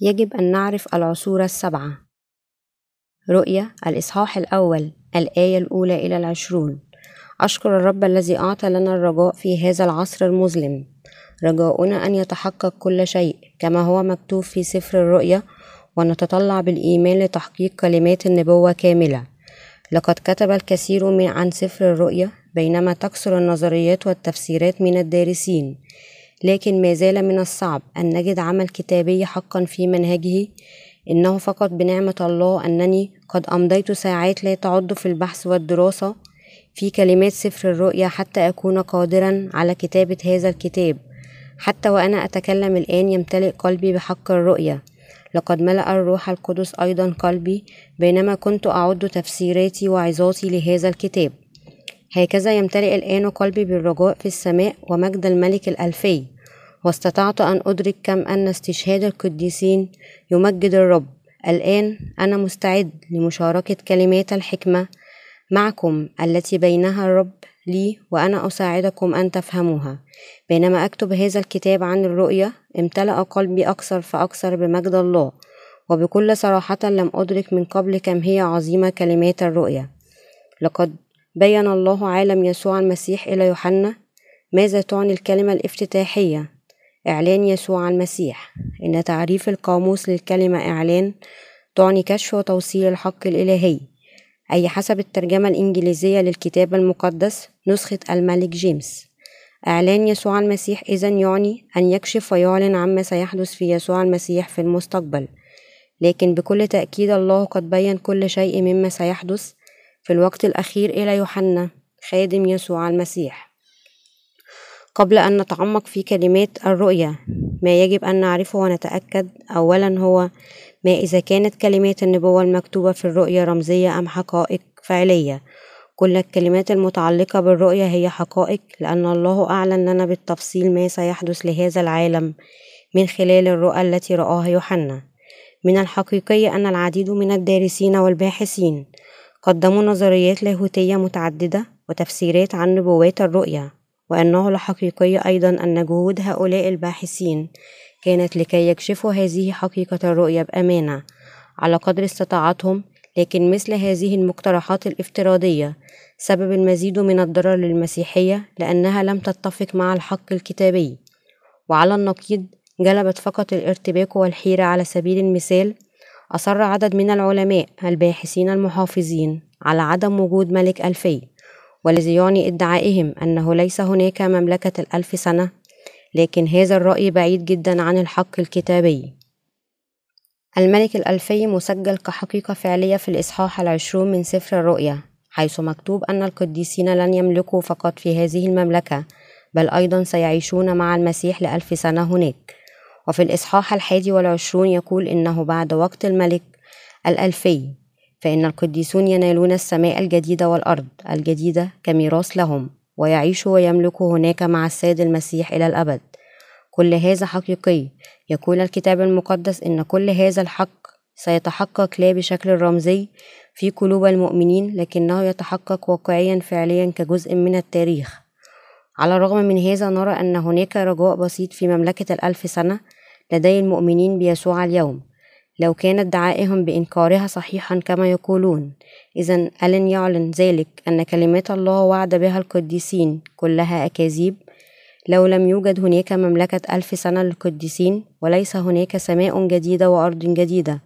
يجب أن نعرف العصور السبعة. رؤية الإصحاح الأول الآية الأولى إلى العشرون. أشكر الرب الذي أعطى لنا الرجاء في هذا العصر المظلم. رجاؤنا أن يتحقق كل شيء كما هو مكتوب في سفر الرؤيا ونتطلع بالإيمان لتحقيق كلمات النبوة كاملة. لقد كتب الكثير من عن سفر الرؤيا بينما تكثر النظريات والتفسيرات من الدارسين. لكن ما زال من الصعب أن نجد عمل كتابي حقا في منهجه. إنه فقط بنعمة الله أنني قد أمضيت ساعات لا تعد في البحث والدراسة في كلمات سفر الرؤيا حتى أكون قادرا على كتابة هذا الكتاب. حتى وأنا أتكلم الآن يمتلئ قلبي بحق الرؤيا. لقد ملأ الروح القدس أيضا قلبي بينما كنت أعد تفسيراتي وعظاتي لهذا الكتاب. هكذا يمتلئ الآن قلبي بالرجاء في السماء ومجد الملك الألفي. واستطعت أن أدرك كم أن استشهاد القديسين يمجد الرب. الآن أنا مستعد لمشاركة كلمات الحكمة معكم التي بينها الرب لي وأنا أساعدكم أن تفهموها. بينما أكتب هذا الكتاب عن الرؤية امتلأ قلبي أكثر فأكثر بمجد الله. وبكل صراحة لم أدرك من قبل كم هي عظيمة كلمات الرؤية لقد بين الله عالم يسوع المسيح إلى يوحنا ماذا تعني الكلمة الافتتاحية؟ إعلان يسوع المسيح. إن تعريف القاموس للكلمة إعلان تعني كشف وتوصيل الحق الإلهي أي حسب الترجمة الإنجليزية للكتاب المقدس نسخة الملك جيمس. إعلان يسوع المسيح إذا يعني أن يكشف ويعلن عما سيحدث في يسوع المسيح في المستقبل لكن بكل تأكيد الله قد بين كل شيء مما سيحدث في الوقت الأخير إلى يوحنا خادم يسوع المسيح. قبل أن نتعمق في كلمات الرؤية ما يجب أن نعرفه ونتأكد أولا هو ما إذا كانت كلمات النبوة المكتوبة في الرؤية رمزية أم حقائق فعلية. كل الكلمات المتعلقة بالرؤية هي حقائق لأن الله أعلن لنا بالتفصيل ما سيحدث لهذا العالم من خلال الرؤى التي رآها يوحنا. من الحقيقي أن العديد من الدارسين والباحثين قدموا نظريات لاهوتية متعددة وتفسيرات عن نبوات الرؤيا وأنه الحقيقي أيضا أن جهود هؤلاء الباحثين كانت لكي يكشفوا هذه حقيقة الرؤيا بأمانة على قدر استطاعتهم لكن مثل هذه المقترحات الافتراضية سبب المزيد من الضرر للمسيحية لأنها لم تتفق مع الحق الكتابي. وعلى النقيض جلبت فقط الارتباك والحيرة على سبيل المثال أصر عدد من العلماء الباحثين المحافظين على عدم وجود ملك ألفي والذي يعني ادعائهم أنه ليس هناك مملكة الألف سنة لكن هذا الرأي بعيد جدا عن الحق الكتابي. الملك الألفي مسجل كحقيقة فعلية في الإصحاح العشرون من سفر الرؤيا حيث مكتوب أن القديسين لن يملكوا فقط في هذه المملكة بل أيضا سيعيشون مع المسيح لألف سنة هناك. وفي الإصحاح الحادي والعشرون يقول إنه بعد وقت الملك الألفي فإن القديسون ينالون السماء الجديدة والأرض الجديدة كميراث لهم ويعيشوا ويملكوا هناك مع السيد المسيح إلى الأبد. كل هذا حقيقي. يقول الكتاب المقدس إن كل هذا الحق سيتحقق لا بشكل رمزي في قلوب المؤمنين لكنه يتحقق واقعيا فعليا كجزء من التاريخ. على الرغم من هذا نرى أن هناك رجاء بسيط في مملكة الألف سنة لدي المؤمنين بيسوع اليوم. لو كان ادعائهم بإنكارها صحيحا كما يقولون إذا ألن يعلن ذلك أن كلمات الله وعد بها القديسين كلها أكاذيب؟ لو لم يوجد هناك مملكة ألف سنة للقديسين وليس هناك سماء جديدة وأرض جديدة.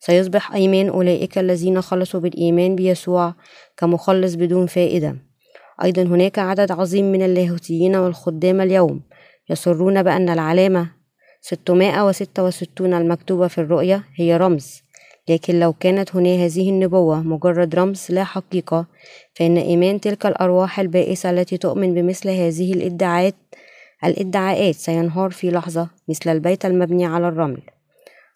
سيصبح أيمان أولئك الذين خلصوا بالإيمان بيسوع كمخلص بدون فائدة. أيضا هناك عدد عظيم من اللاهوتيين والخدام اليوم يصرون بأن العلامة 666 المكتوبة في الرؤية هي رمز لكن لو كانت هنا هذه النبوة مجرد رمز لا حقيقة فإن إيمان تلك الأرواح البائسة التي تؤمن بمثل هذه الإدعاءات الإدعاءات سينهار في لحظة مثل البيت المبني على الرمل.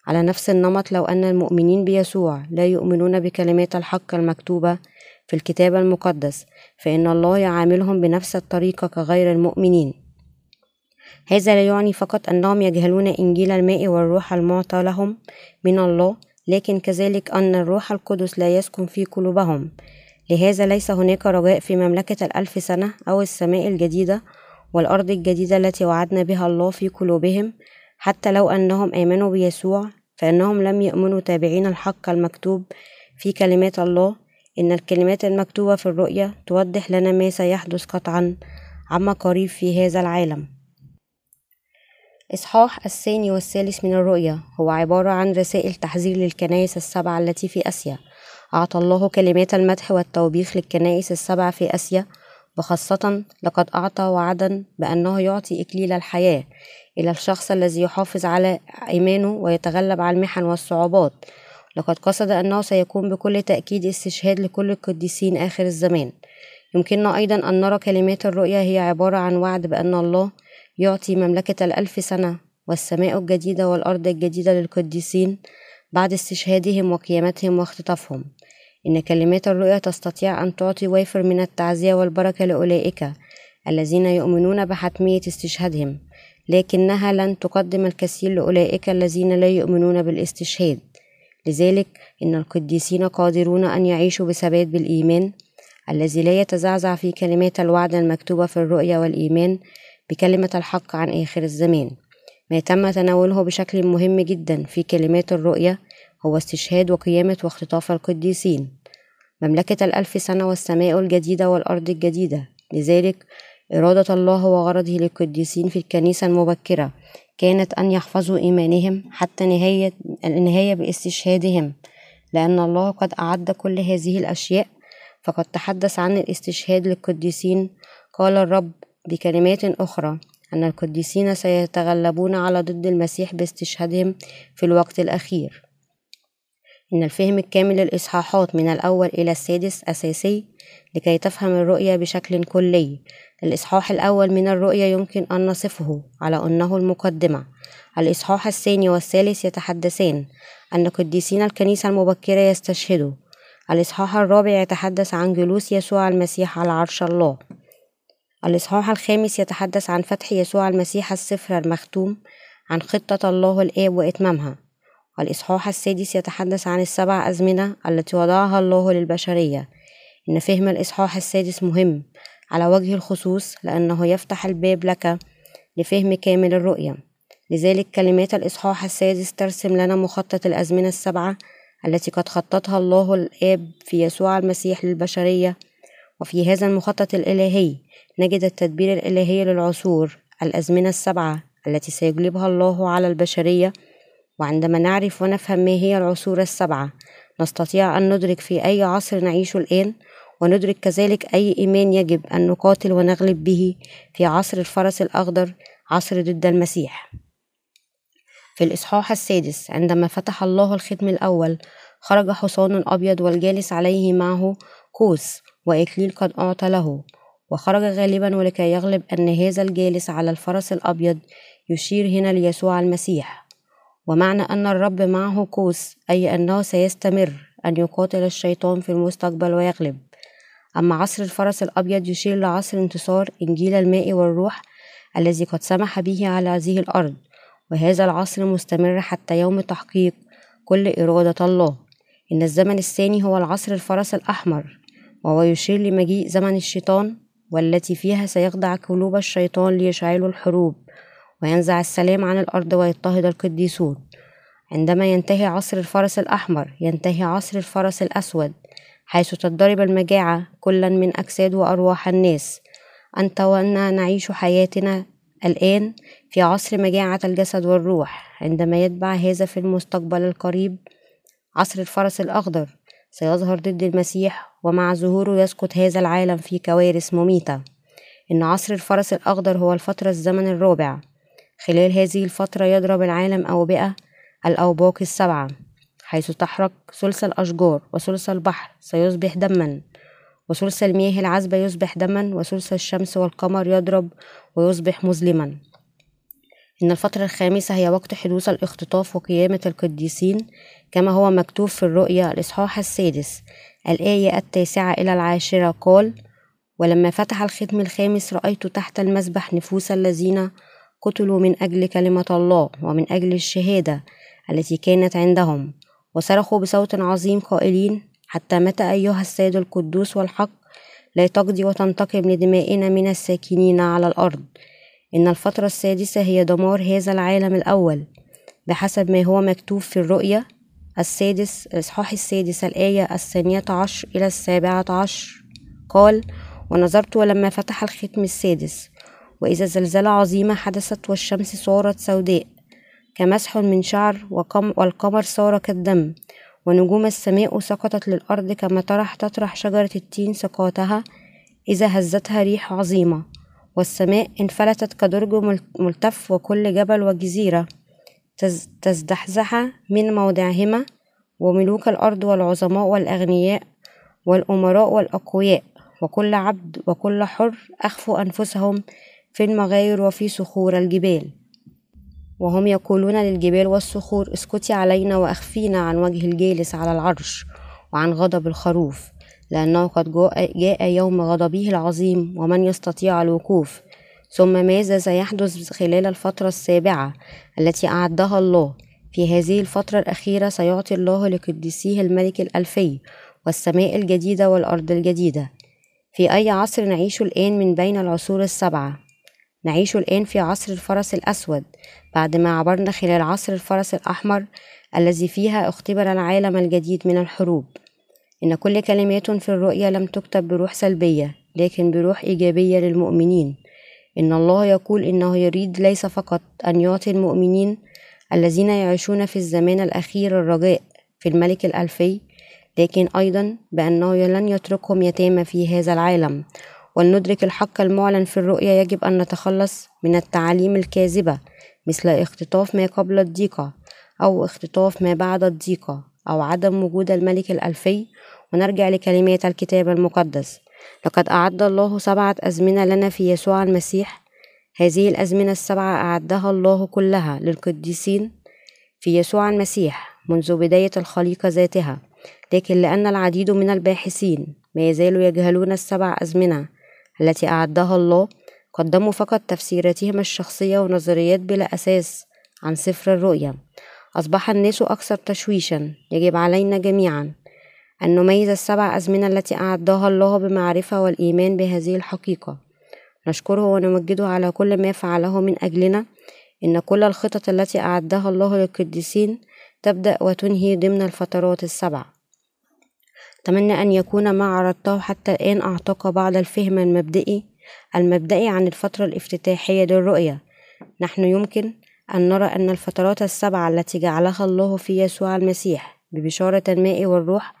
على نفس النمط لو أن المؤمنين بيسوع لا يؤمنون بكلمات الحق المكتوبة في الكتاب المقدس فإن الله يعاملهم بنفس الطريقة كغير المؤمنين. هذا لا يعني فقط أنهم يجهلون إنجيل الماء والروح المعطى لهم من الله لكن كذلك أن الروح القدس لا يسكن في قلوبهم. لهذا ليس هناك رجاء في مملكة الألف سنة أو السماء الجديدة والأرض الجديدة التي وعدنا بها الله في قلوبهم. حتى لو أنهم آمنوا بيسوع فإنهم لم يؤمنوا تابعين الحق المكتوب في كلمات الله إن الكلمات المكتوبة في الرؤيا توضح لنا ما سيحدث قطعا عما قريب في هذا العالم. إصحاح الثاني والثالث من الرؤيا هو عبارة عن رسائل تحذير للكنائس السبعة التي في آسيا. أعطى الله كلمات المدح والتوبيخ للكنائس السبع في آسيا وخاصة لقد أعطى وعدا بأنه يعطي إكليل الحياة إلى الشخص الذي يحافظ على إيمانه ويتغلب على المحن والصعوبات. لقد قصد أنه سيكون بكل تأكيد استشهاد لكل القديسين آخر الزمان. يمكننا أيضا أن نرى كلمات الرؤيا هي عبارة عن وعد بأن الله يعطي مملكة الألف سنة والسماء الجديدة والأرض الجديدة للقديسين بعد استشهادهم وقيامتهم واختطافهم. إن كلمات الرؤيا تستطيع أن تعطي وافر من التعزية والبركة لأولئك الذين يؤمنون بحتمية استشهادهم لكنها لن تقدم الكثير لأولئك الذين لا يؤمنون بالاستشهاد. لذلك إن القديسين قادرون أن يعيشوا بثبات بالإيمان الذي لا يتزعزع في كلمات الوعد المكتوبة في الرؤيا والإيمان بكلمة الحق عن آخر الزمان. ما تم تناوله بشكل مهم جدا في كلمات الرؤيا هو استشهاد وقيامة واختطاف القديسين. مملكة الألف سنة والسماء الجديدة والأرض الجديدة. لذلك إرادة الله وغرضه للقديسين في الكنيسة المبكرة كانت أن يحفظوا إيمانهم حتى نهاية النهاية باستشهادهم لأن الله قد أعد كل هذه الأشياء فقد تحدث عن الاستشهاد للقديسين. قال الرب بكلمات أخرى أن القديسين سيتغلبون على ضد المسيح باستشهادهم في الوقت الأخير. إن الفهم الكامل للإصحاحات من الأول إلى السادس أساسي لكي تفهم الرؤية بشكل كلي. الإصحاح الأول من الرؤية يمكن أن نصفه على أنه المقدمة. الإصحاح الثاني والثالث يتحدثان. أن قديسين الكنيسة المبكرة يستشهدوا. الإصحاح الرابع يتحدث عن جلوس يسوع المسيح على عرش الله. الإصحاح الخامس يتحدث عن فتح يسوع المسيح السفر المختوم عن خطة الله الآب وإتمامها. والإصحاح السادس يتحدث عن السبع أزمنة التي وضعها الله للبشرية. إن فهم الإصحاح السادس مهم على وجه الخصوص لأنه يفتح الباب لك لفهم كامل الرؤية. لذلك كلمات الإصحاح السادس ترسم لنا مخطط الأزمنة السبعة التي قد خططها الله الآب في يسوع المسيح للبشرية. وفي هذا المخطط الإلهي نجد التدبير الإلهي للعصور الأزمنة السبعة التي سيجلبها الله على البشرية وعندما نعرف ونفهم ما هي العصور السبعة نستطيع أن ندرك في أي عصر نعيش الآن وندرك كذلك أي إيمان يجب أن نقاتل ونغلب به في عصر الفرس الأخضر عصر ضد المسيح. في الإصحاح السادس عندما فتح الله الختم الأول خرج حصان أبيض والجالس عليه معه قوس وإكليل قد أعطى له وخرج غالبا ولكي يغلب أن هذا الجالس على الفرس الأبيض يشير هنا ليسوع المسيح. ومعنى أن الرب معه قوس أي أنه سيستمر أن يقاتل الشيطان في المستقبل ويغلب. أما عصر الفرس الأبيض يشير لعصر انتصار إنجيل الماء والروح الذي قد سمح به على هذه الأرض. وهذا العصر مستمر حتى يوم تحقيق كل إرادة الله. إن الزمن الثاني هو العصر الفرس الأحمر وهو يشير لمجيء زمن الشيطان والتي فيها سيخضع قلوب الشيطان ليشعلوا الحروب. وينزع السلام عن الأرض ويضطهد القديسون. عندما ينتهي عصر الفرس الأحمر ينتهي عصر الفرس الأسود حيث تضطرب المجاعة كلا من أجساد وأرواح الناس. أنت وأنا نعيش حياتنا الآن في عصر مجاعة الجسد والروح. عندما يتبع هذا في المستقبل القريب عصر الفرس الأخضر سيظهر ضد المسيح ومع ظهوره يسقط هذا العالم في كوارث مميتة. إن عصر الفرس الأخضر هو الفترة الزمن الرابع. خلال هذه الفترة يضرب العالم أوبئة الأوباق السبعة حيث تحرق ثلث الأشجار وثلث البحر سيصبح دما وثلث المياه العذبة يصبح دما وثلث الشمس والقمر يضرب ويصبح مظلما. إن الفترة الخامسة هي وقت حدوث الاختطاف وقيامة القديسين كما هو مكتوب في الرؤيا الإصحاح السادس الآية التاسعة إلى العاشرة قال ولما فتح الختم الخامس رأيت تحت المسبح نفوس الذين قتلوا من أجل كلمة الله ومن أجل الشهادة التي كانت عندهم وصرخوا بصوت عظيم قائلين حتى متى أيها السيد القدوس والحق لا تقضي وتنتقم لدمائنا من الساكنين على الأرض. إن الفترة السادسة هي دمار هذا العالم الأول. بحسب ما هو مكتوب في الرؤيا السادس الإصحاح السادس الآية الثانية عشر إلى السابعة عشر. قال ونظرت ولما فتح الختم السادس وإذا زلزلة عظيمة حدثت والشمس صارت سوداء كمسح من شعر والقمر صار كالدم ونجوم السماء سقطت للأرض كما طرح تطرح شجرة التين سقاطها إذا هزتها ريح عظيمة والسماء انفلتت كدرج ملتف وكل جبل وجزيرة تزدحزح من موضعهما وملوك الأرض والعظماء والأغنياء والأمراء والأقوياء وكل عبد وكل حر أخفوا أنفسهم في المغاير وفي صخور الجبال. وهم يقولون للجبال والصخور اسكتي علينا وأخفينا عن وجه الجالس على العرش وعن غضب الخروف لأنه قد جاء يوم غضبه العظيم ومن يستطيع الوقوف. ثم ماذا سيحدث خلال الفترة السابعة التي أعدها الله؟ في هذه الفترة الأخيرة سيعطي الله لقديسيه الملك الألفي والسماء الجديدة والأرض الجديدة. في أي عصر نعيش الآن من بين العصور السبعة؟ نعيش الآن في عصر الفرس الأسود بعد ما عبرنا خلال عصر الفرس الأحمر الذي فيها اختبر العالم الجديد من الحروب. إن كل كلمات في الرؤيا لم تكتب بروح سلبية لكن بروح إيجابية للمؤمنين. إن الله يقول إنه يريد ليس فقط أن يعطي المؤمنين الذين يعيشون في الزمان الأخير الرجاء في الملك الألفي لكن أيضا بأنه لن يتركهم يتامى في هذا العالم. ولندرك الحق المعلن في الرؤيا يجب أن نتخلص من التعاليم الكاذبة مثل اختطاف ما قبل الضيقة أو اختطاف ما بعد الضيقة أو عدم وجود الملك الألفي. ونرجع لكلمات الكتاب المقدس. لقد أعد الله سبعة أزمنة لنا في يسوع المسيح. هذه الأزمنة السبعة أعدها الله كلها للقديسين في يسوع المسيح منذ بداية الخليقة ذاتها. لكن لأن العديد من الباحثين ما يزالوا يجهلون السبع أزمنة التي أعدها الله قدموا فقط تفسيراتهم الشخصية ونظريات بلا أساس عن سفر الرؤيا. أصبح الناس أكثر تشويشا يجب علينا جميعا أن نميز السبع أزمنة التي أعدها الله بمعرفة والإيمان بهذه الحقيقة. نشكره ونمجده على كل ما فعله من أجلنا. إن كل الخطط التي أعدها الله للقديسين تبدأ وتنهي ضمن الفترات السبع. أتمنى أن يكون ما عرضته حتى الآن أعطاك بعض الفهم المبدئي المبدئي عن الفترة الافتتاحية للرؤية. نحن يمكن أن نرى أن الفترات السبعة التي جعلها الله في يسوع المسيح ببشارة الماء والروح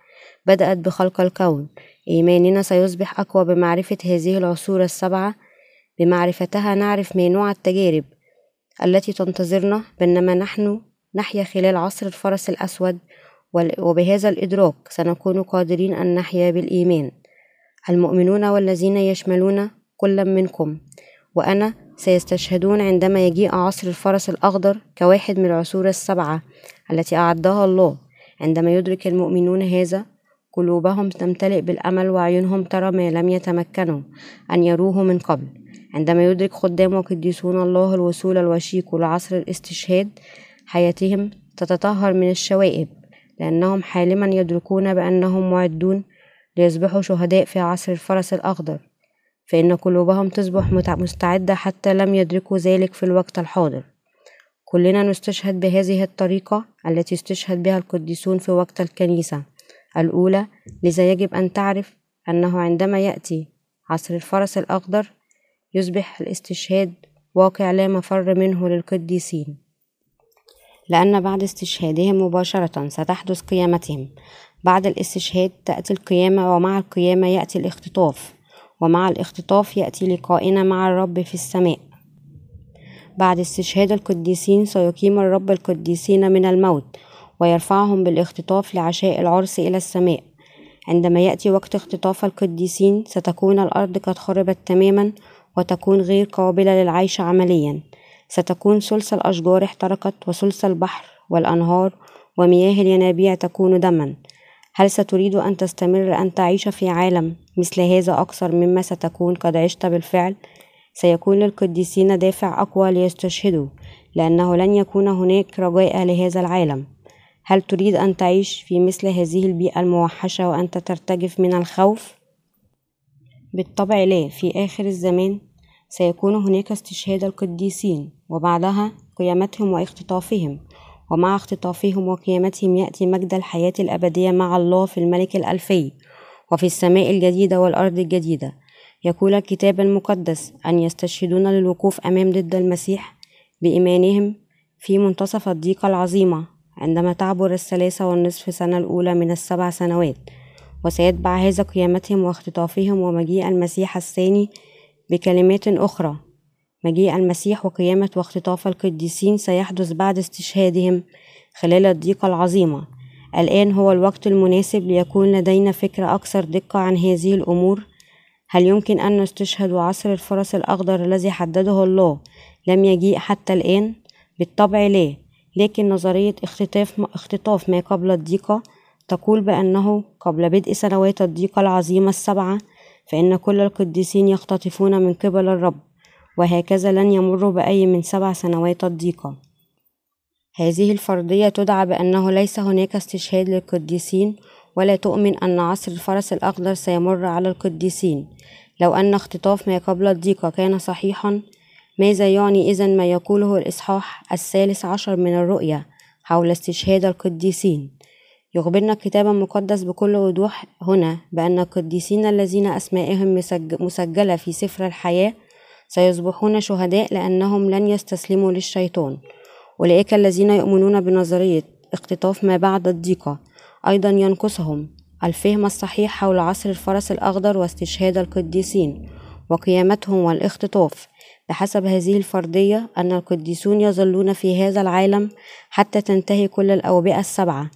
بدأت بخلق الكون. إيماننا سيصبح أقوى بمعرفة هذه العصور السبعة. بمعرفتها نعرف ما نوع التجارب التي تنتظرنا بينما نحن نحيا خلال عصر الفرس الأسود وبهذا الإدراك سنكون قادرين أن نحيا بالإيمان. المؤمنون والذين يشملون كل منكم. وأنا سيستشهدون عندما يجيء عصر الفرس الأخضر كواحد من العصور السبعة التي أعدها الله. عندما يدرك المؤمنون هذا قلوبهم تمتلئ بالأمل وعيونهم ترى ما لم يتمكنوا أن يروه من قبل. عندما يدرك خدام وقديسون الله الوصول الوشيك لعصر الاستشهاد حياتهم تتطهر من الشوائب. لأنهم حالما يدركون بأنهم معدون ليصبحوا شهداء في عصر الفرس الأخضر فإن قلوبهم تصبح مستعدة حتى لم يدركوا ذلك في الوقت الحاضر. كلنا نستشهد بهذه الطريقة التي استشهد بها القديسون في وقت الكنيسة. الأولى لذا يجب أن تعرف أنه عندما يأتي عصر الفرس الأخضر يصبح الاستشهاد واقع لا مفر منه للقديسين. لأن بعد استشهادهم مباشرة ستحدث قيامتهم. بعد الاستشهاد تأتي القيامة ومع القيامة يأتي الاختطاف ومع الاختطاف يأتي لقائنا مع الرب في السماء. بعد استشهاد القديسين سيقيم الرب القديسين من الموت ويرفعهم بالاختطاف لعشاء العرس إلى السماء. عندما يأتي وقت اختطاف القديسين ستكون الأرض قد خربت تماما وتكون غير قابلة للعيش عمليا. ستكون ثلث الأشجار احترقت وثلث البحر والأنهار ومياه الينابيع تكون دما هل ستريد أن تستمر أن تعيش في عالم مثل هذا أكثر مما ستكون قد عشت بالفعل؟ سيكون للقديسين دافع أقوى ليستشهدوا لأنه لن يكون هناك رجاء لهذا العالم هل تريد أن تعيش في مثل هذه البيئة الموحشة وأنت ترتجف من الخوف؟ بالطبع لا في آخر الزمان سيكون هناك استشهاد القديسين وبعدها قيامتهم واختطافهم. ومع اختطافهم وقيامتهم يأتي مجد الحياة الأبدية مع الله في الملك الألفي وفي السماء الجديدة والأرض الجديدة. يقول الكتاب المقدس أن يستشهدون للوقوف أمام ضد المسيح بإيمانهم في منتصف الضيقة العظيمة عندما تعبر الثلاثة والنصف سنة الأولى من السبع سنوات. وسيتبع هذا قيامتهم واختطافهم ومجيء المسيح الثاني بكلمات أخرى. مجيء المسيح وقيامة واختطاف القديسين سيحدث بعد استشهادهم خلال الضيقة العظيمة. الآن هو الوقت المناسب ليكون لدينا فكرة أكثر دقة عن هذه الأمور. هل يمكن أن نستشهد عصر الفرس الأخضر الذي حدده الله؟ لم يجيء حتى الآن؟ بالطبع لا. لكن نظرية اختطاف اختطاف ما قبل الضيقة تقول بأنه قبل بدء سنوات الضيقة العظيمة السبعة فإن كل القديسين يختطفون من قبل الرب وهكذا لن يمروا بأي من سبع سنوات الضيقة. هذه الفرضية تدعى بأنه ليس هناك استشهاد للقديسين ولا تؤمن أن عصر الفرس الأخضر سيمر على القديسين. لو أن اختطاف ما قبل الضيقة كان صحيحا ماذا يعني إذا ما يقوله الإصحاح الثالث عشر من الرؤيا حول استشهاد القديسين؟ يخبرنا الكتاب المقدس بكل وضوح هنا بأن القديسين الذين أسمائهم مسجلة في سفر الحياة سيصبحون شهداء لأنهم لن يستسلموا للشيطان. أولئك الذين يؤمنون بنظرية اختطاف ما بعد الضيقة. أيضا ينقصهم الفهم الصحيح حول عصر الفرس الأخضر واستشهاد القديسين وقيامتهم والاختطاف. بحسب هذه الفرضية أن القديسون يظلون في هذا العالم حتى تنتهي كل الأوبئة السبعة.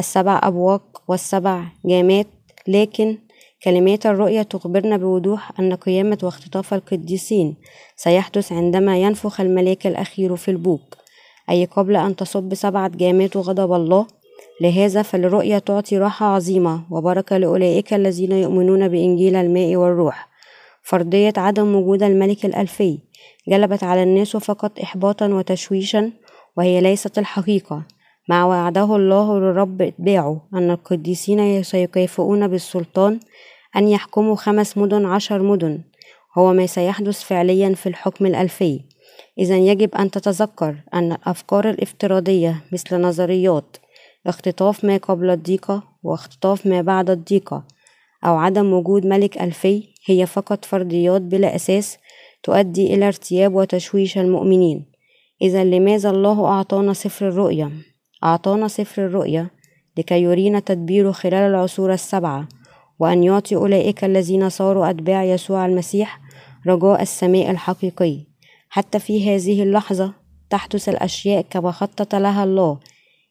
السبع أبواق والسبع جامات لكن كلمات الرؤيا تخبرنا بوضوح أن قيامة واختطاف القديسين سيحدث عندما ينفخ الملاك الأخير في البوق. أي قبل أن تصب سبعة جامات غضب الله لهذا فالرؤيا تعطي راحة عظيمة وبركة لأولئك الذين يؤمنون بإنجيل الماء والروح. فرضية عدم وجود الملك الألفي جلبت على الناس فقط إحباطا وتشويشا وهي ليست الحقيقة. مع وعده الله للرب اتباعه أن القديسين سيكافئون بالسلطان أن يحكموا خمس مدن عشر مدن هو ما سيحدث فعليا في الحكم الألفي إذا يجب أن تتذكر أن الأفكار الافتراضية مثل نظريات اختطاف ما قبل الضيقة واختطاف ما بعد الضيقة أو عدم وجود ملك ألفي هي فقط فرضيات بلا أساس تؤدي إلى ارتياب وتشويش المؤمنين إذا لماذا الله أعطانا سفر الرؤيا؟ أعطانا سفر الرؤيا لكي يرينا تدبيره خلال العصور السبعة وأن يعطي أولئك الذين صاروا أتباع يسوع المسيح رجاء السماء الحقيقي. حتى في هذه اللحظة تحدث الأشياء كما خطط لها الله.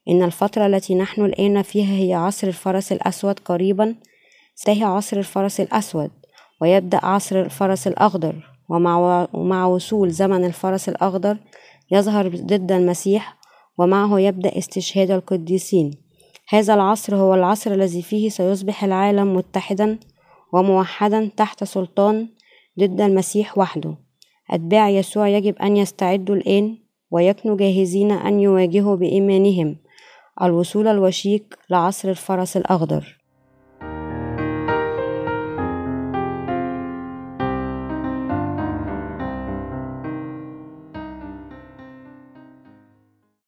إن الفترة التي نحن الآن فيها هي عصر الفرس الأسود قريبا. سينتهي عصر الفرس الأسود ويبدأ عصر الفرس الأخضر. ومع وصول زمن الفرس الأخضر يظهر ضد المسيح ومعه يبدأ استشهاد القديسين. هذا العصر هو العصر الذي فيه سيصبح العالم متحدا وموحدا تحت سلطان ضد المسيح وحده. أتباع يسوع يجب أن يستعدوا الآن ويكونوا جاهزين أن يواجهوا بإيمانهم. الوصول الوشيك لعصر الفرس الأخضر.